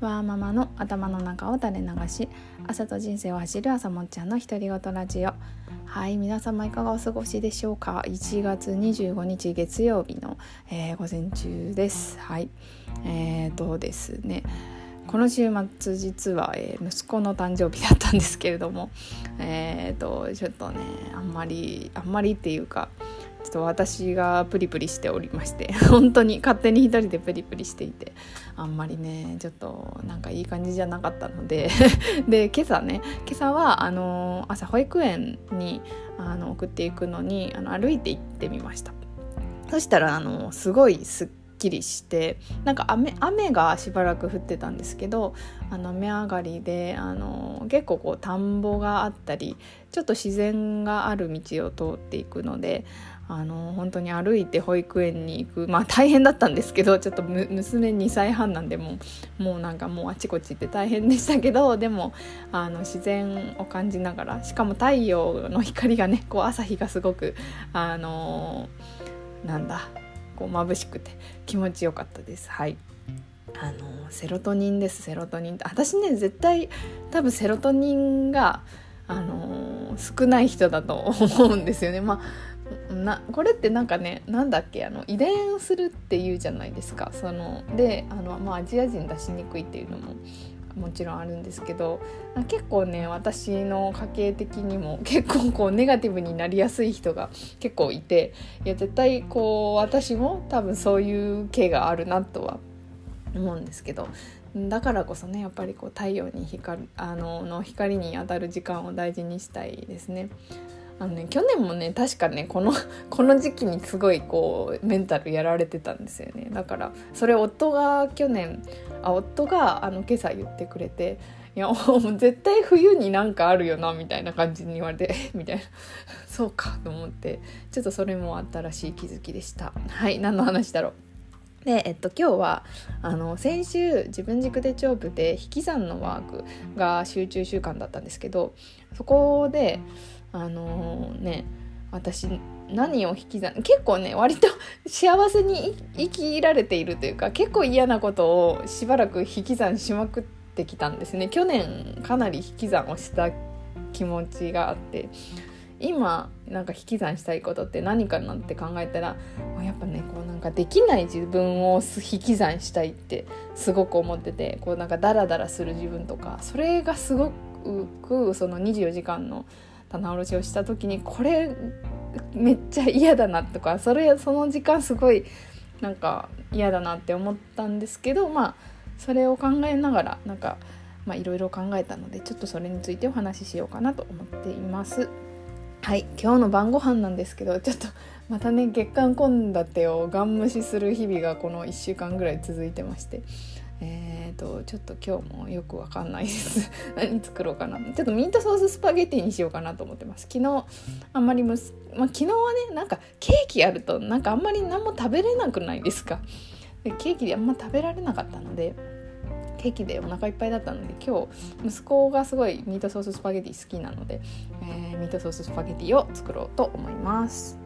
ワーママの頭の中を垂れ流し朝と人生を走る朝もっちゃんの独り言ラジオ。はい皆様いかがお過ごしでしょうか？1月25日月曜日の、えー、午前中です。はい。えーとですね。この週末実は、えー、息子の誕生日だったんですけれどもえーとちょっとねあんまりあんまりっていうかちょっと私がプリプリしておりまして 本当に勝手に一人でプリプリしていてあんまりねちょっとなんかいい感じじゃなかったので で今朝ね今朝はあの朝保育園にあの送っていくのにあの歩いて行ってみました。そしたらあのすごいすっきりしてなんか雨雨がしばらく降ってたんですけどあの雨上がりであの結構こう田んぼがあったりちょっと自然がある道を通っていくのであの本当に歩いて保育園に行くまあ大変だったんですけどちょっと娘2歳半なんでもうもうなんかもうあちこち行って大変でしたけどでもあの自然を感じながらしかも太陽の光がねこう朝日がすごくあのなんだこう眩しくて気持ちよかったです。はいあのセロトニンですセロトニン私ね絶対多分セロトニンがあの少ない人だと思うんですよね。まあなこれってなんかねなんだっけあの遺伝するっていうじゃないですかそのであの、まあ、アジア人出しにくいっていうのももちろんあるんですけど結構ね私の家系的にも 結構こうネガティブになりやすい人が結構いていや絶対こう私も多分そういう系があるなとは思うんですけどだからこそねやっぱりこう太陽に光あのの光に当たる時間を大事にしたいですね。あのね去年もね確かねこの この時期にすごいこうメンタルやられてたんですよね。だからそれ夫が去年あ夫があの今朝言ってくれていやもう 絶対冬になんかあるよなみたいな感じに言われてみたいな。そうかと思ってちょっとそれも新しい気づきでした。はい何の話だろう。で、えっと、今日はあの先週自分軸手帳部で引き算のワークが集中習慣だったんですけどそこであのー、ね私何を引き算結構ね割と 幸せに生きられているというか結構嫌なことをしばらく引き算しまくってきたんですね。去年かなり引き算をした気持ちがあって今なんか引き算したいことって何かなって考えたらやっぱねこうなんかできない自分を引き算したいってすごく思っててこうなんかダラダラする自分とかそれがすごくその24時間の棚卸しをした時にこれめっちゃ嫌だなとかそれその時間すごいなんか嫌だなって思ったんですけどまあそれを考えながらなんかいろいろ考えたのでちょっとそれについてお話ししようかなと思っています。はい今日の晩ご飯なんですけどちょっとまたね月間献立をガン無視する日々がこの1週間ぐらい続いてましてえーと、ちょっと今日もよくわかんないです。何作ろうかな。ちょっとミートソーススパゲティにしようかなと思ってます。昨日あんまりむす、まあ、昨日はねなんかケーキやるとなんかあんまり何も食べれなくないですか。でケーキであんま食べられなかったのでケーキでお腹いっぱいだったので今日息子がすごいミートソーススパゲティ好きなので、えー、ミートソーススパゲティを作ろうと思います。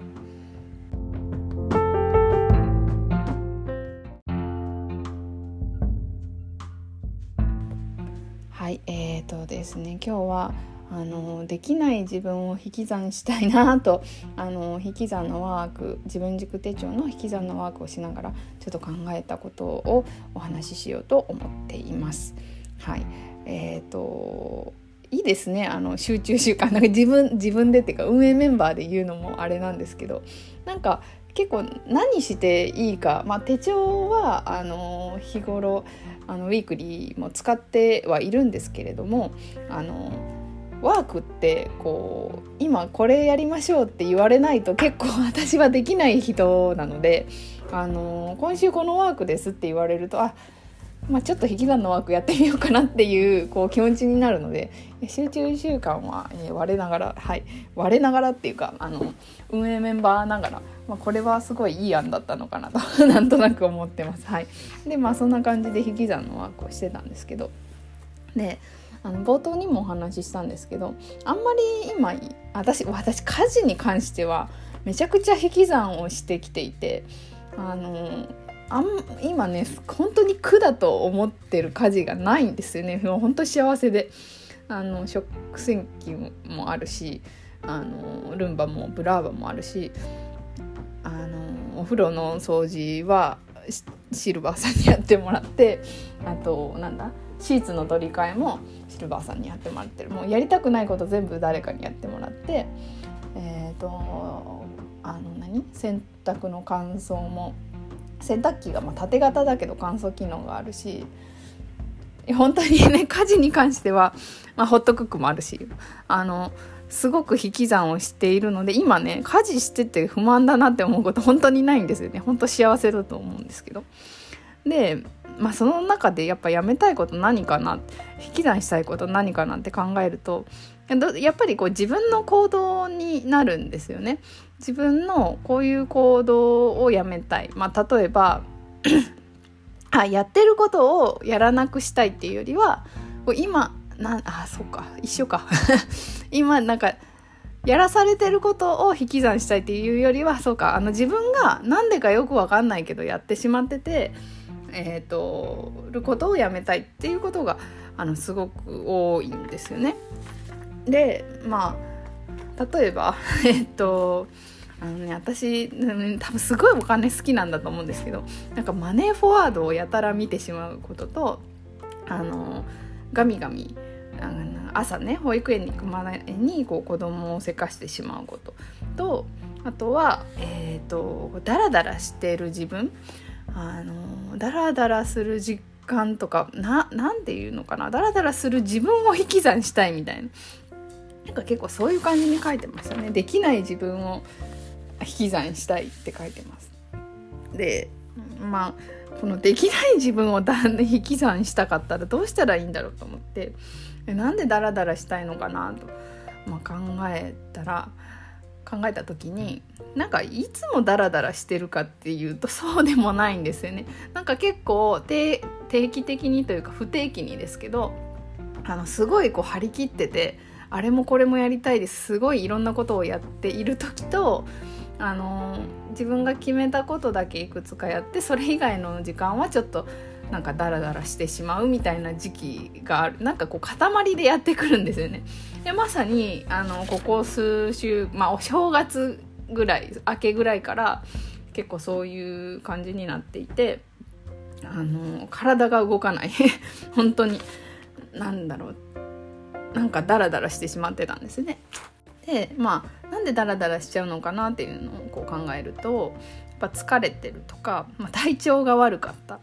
ですね。今日はあのできない自分を引き算したいなと あの引き算のワーク自分軸手帳の引き算のワークをしながらちょっと考えたことをお話ししようと思っています。はい。えーといいですね。あの集中習慣。なんか自分自分でっていうか運営メンバーで言うのもあれなんですけどなんか結構何していいか、まあ、手帳はあの日頃あのウィークリーも使ってはいるんですけれどもあのワークってこう今これやりましょうって言われないと結構私はできない人なのであの今週このワークですって言われるとあまあ、ちょっと引き算のワークやってみようかなっていうこう気持ちになるので集中習慣は、えー、我ながらはい我ながらっていうかあの運営メンバーながら、まあ、これはすごいいい案だったのかなと なんとなく思ってます。はい、でまあそんな感じで引き算のワークをしてたんですけどであの冒頭にもお話ししたんですけどあんまり今私私家事に関してはめちゃくちゃ引き算をしてきていてあのあん今ね本当に苦だと思ってる家事がないんですよね。もう本当幸せで。あの食洗機もあるしあのルンバもブラーバもあるしあのお風呂の掃除はシルバーさんにやってもらってあとなんだシーツの取り替えもシルバーさんにやってもらってる。もうやりたくないこと全部誰かにやってもらってえっ、ー、とあの何？洗濯の乾燥も洗濯機がまあ縦型だけど乾燥機能があるし本当にね家事に関しては、まあ、ホットクックもあるしあのすごく引き算をしているので今ね家事してて不満だなって思うこと本当にないんですよね。本当幸せだと思うんですけど。でまあその中でやっぱやめたいこと何かな引き算したいこと何かなって考えるとやっぱりこう自分の行動になるんですよね。自分のこういう行動をやめたいまあ例えば あやってることをやらなくしたいっていうよりは今なあそうか一緒か 今なんかやらされてることを引き算したいっていうよりはそうかあの自分が何でかよく分かんないけどやってしまっててえっ、ー、とることをやめたいっていうことがあのすごく多いんですよね。でまあ例えば えっとあのね私多分すごいお金好きなんだと思うんですけどなんかマネーフォワードをやたら見てしまうこととあのガミガミ朝ね保育園に行く前にこう子供をせかしてしまうこと。とあとはえっ、ー、とダラダラしてる自分。あのダラダラする時間とかななんていうのかな。ダラダラする自分を引き算したいみたいな。なんか結構そういう感じに書いてましたね。できない自分を引き算したいって書いてます。でまあこのできない自分をだ引き算したかったらどうしたらいいんだろうと思って。なんでダラダラしたいのかなと、まあ、考えたら考えた時になんかいつもダラダラしてるかっていうとそうでもないんですよね。なんか結構定期的にというか不定期にですけどあのすごいこう張り切っててあれもこれもやりたいです。ごいいろんなことをやっている時とあの自分が決めたことだけいくつかやってそれ以外の時間はちょっとなんかダラダラしてしまうみたいな時期がある。なんかこう塊でやってくるんですよね。でまさにあのここ数週、まあ、お正月ぐらい明けぐらいから結構そういう感じになっていてあの体が動かない。本当に何だろう。なんかダラダラしてしまってたんですね。でまあなんでダラダラしちゃうのかなっていうのをこう考えるとやっぱ疲れてるとか、まあ、体調が悪かった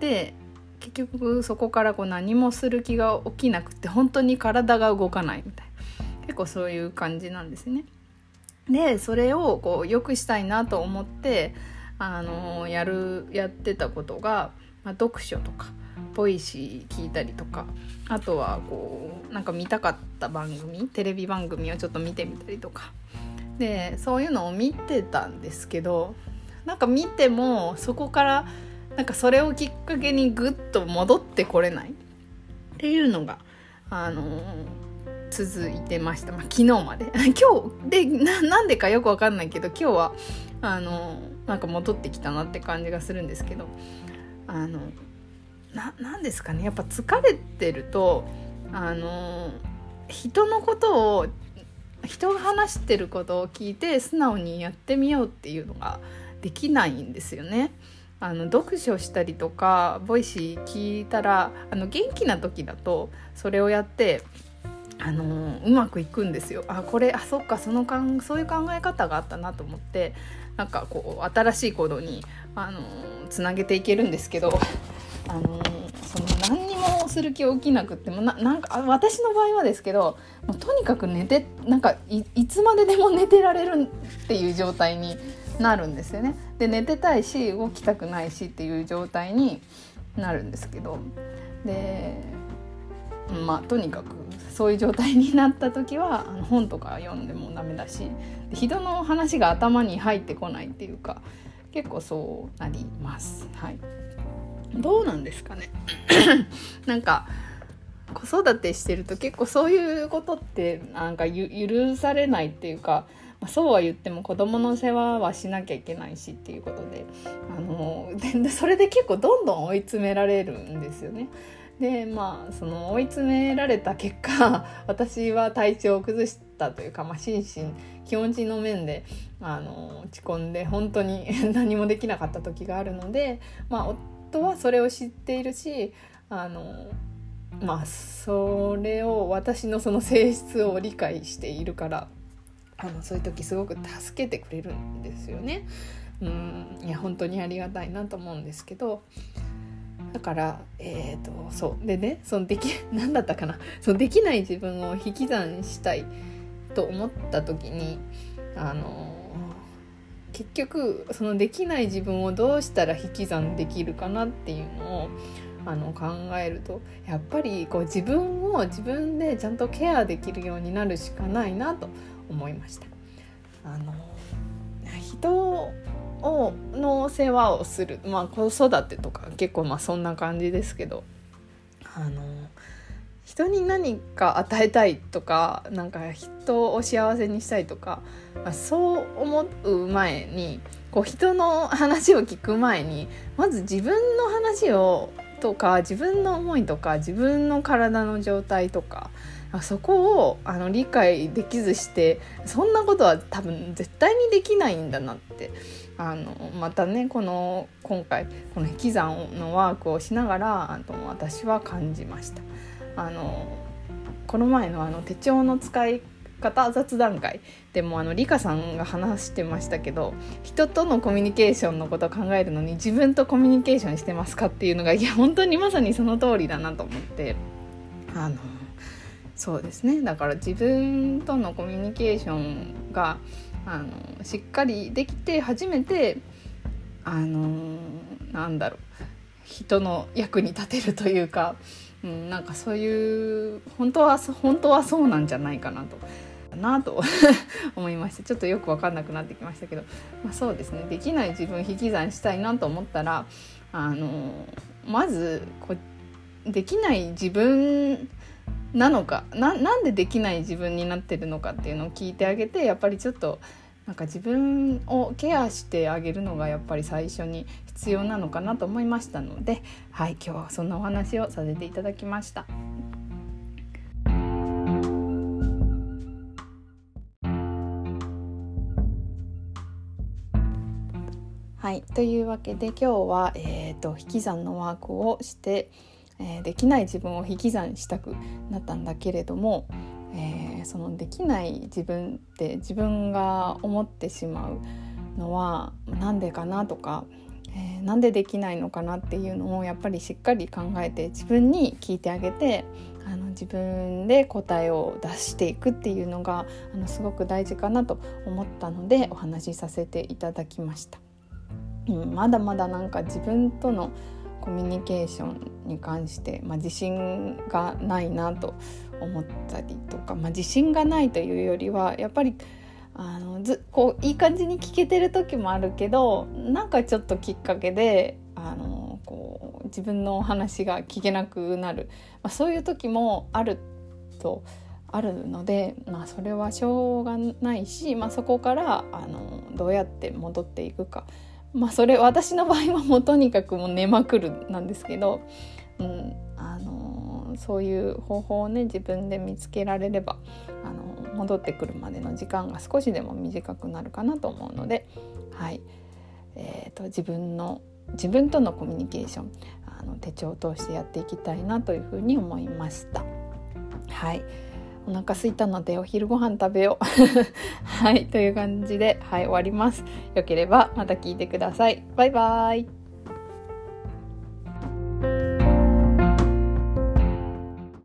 で結局そこからこう何もする気が起きなくて本当に体が動かないみたいな結構そういう感じなんですね。でそれをこう良くしたいなと思ってあのやるやってたことが、まあ、読書とかボイシー聞いたりとか。あとはこうなんか見たかった番組テレビ番組をちょっと見てみたりとか。でそういうのを見てたんですけどなんか見てもそこからなんかそれをきっかけにぐっと戻ってこれない。っていうのがあのー、続いてました、まあ、昨日まで。今日でなんでかよくわかんないけど今日はあのー、なんか戻ってきたなって感じがするんですけど。あの何ですかねやっぱ疲れてるとあの人のことを人が話してることを聞いて素直にやってみようっていうのができないんですよね。あの読書したりとかボイシー聞いたらあの元気な時だとそれをやってあのうまくいくんですよ。あこれあそっかそのかんそういう考え方があったなと思ってなんかこう新しい行動にあのつなげていけるんですけどあのその何にもする気起きなくってもななんか私の場合はですけどもうとにかく寝てなんかいつまででも寝てられるっていう状態になるんですよね。で寝てたいし動きたくないしっていう状態になるんですけどでまあとにかくそういう状態になった時はあの本とか読んでもダメだし人の話が頭に入ってこないっていうか結構そうなります。はいどうなんですかね？なんか子育てしてると結構そういうことってなんか許されないっていうかまあ、そうは言っても子供の世話はしなきゃいけないしっていうことであのでそれで結構どんどん追い詰められるんですよね。でまあその追い詰められた結果 私は体調を崩したというか、まあ、心身気持ちの面であの落ち込んで本当に 何もできなかった時があるので、まあ、はそれを知っているしあのまあそれを私のその性質を理解しているからあのそういう時すごく助けてくれるんですよね。うんいや本当にありがたいなと思うんですけどだからえっ、ー、とそうでねそのでき 何だったかなそのできない自分を引き算したいと思った時にあの結局そのできない自分をどうしたら引き算できるかなっていうのをあの考えるとやっぱりこう自分を自分でちゃんとケアできるようになるしかないなと思いました。あの人をの世話をする、まあ、子育てとか結構まあそんな感じですけどあの人に何か与えたいとかなんか人を幸せにしたいとか、まあ、そう思う前にこう人の話を聞く前にまず自分の話をとか自分の思いとか自分の体の状態とかそこをあの理解できずしてそんなことは多分絶対にできないんだなってあのまたねこの今回この引き算のワークをしながらあの私は感じました。あのこの前のあの手帳の使い方雑談会でもあのリカさんが話してましたけど人とのコミュニケーションのことを考えるのに自分とコミュニケーションしてますかっていうのがいや本当にまさにその通りだなと思ってあのそうですね。だから自分とのコミュニケーションがあのしっかりできて初めてあのなんだろう人の役に立てるというか、うん、なんかそういう本当は本当はそうなんじゃないかなと。なと思いましてちょっとよく分かんなくなってきましたけど、まあ、そうですねできない自分引き算したいなと思ったらあのまずこできない自分なのかなんでできない自分になってるのかっていうのを聞いてあげてやっぱりちょっとなんか自分をケアしてあげるのがやっぱり最初に必要なのかなと思いましたのではい今日はそんなお話をさせていただきました。はい、というわけで今日は、えーと引き算のワークをして、えー、できない自分を引き算したくなったんだけれども、えー、そのできない自分って自分が思ってしまうのは何でかなとか、えー、なんでできないのかなっていうのをやっぱりしっかり考えて自分に聞いてあげてあの自分で答えを出していくっていうのがあのすごく大事かなと思ったのでお話しさせていただきました。うん、まだまだなんか自分とのコミュニケーションに関して、まあ、自信がないなと思ったりとか、まあ、自信がないというよりはやっぱりあのずこういい感じに聞けてる時もあるけどなんかちょっときっかけであのこう自分のお話が聞けなくなる、まあ、そういう時もあるとあるので、まあ、それはしょうがないし、まあ、そこからあのどうやって戻っていくか。まあそれ私の場合はもうとにかくもう寝まくるなんですけど、うん、そういう方法をね自分で見つけられれば、あの、戻ってくるまでの時間が少しでも短くなるかなと思うので、はい。えーと、自分の自分とのコミュニケーションあの手帳を通してやっていきたいなというふうに思いました。はい。お腹すいたのでお昼ご飯食べよう。はい。という感じではい終わります。よければまた聞いてください。バイバーイ。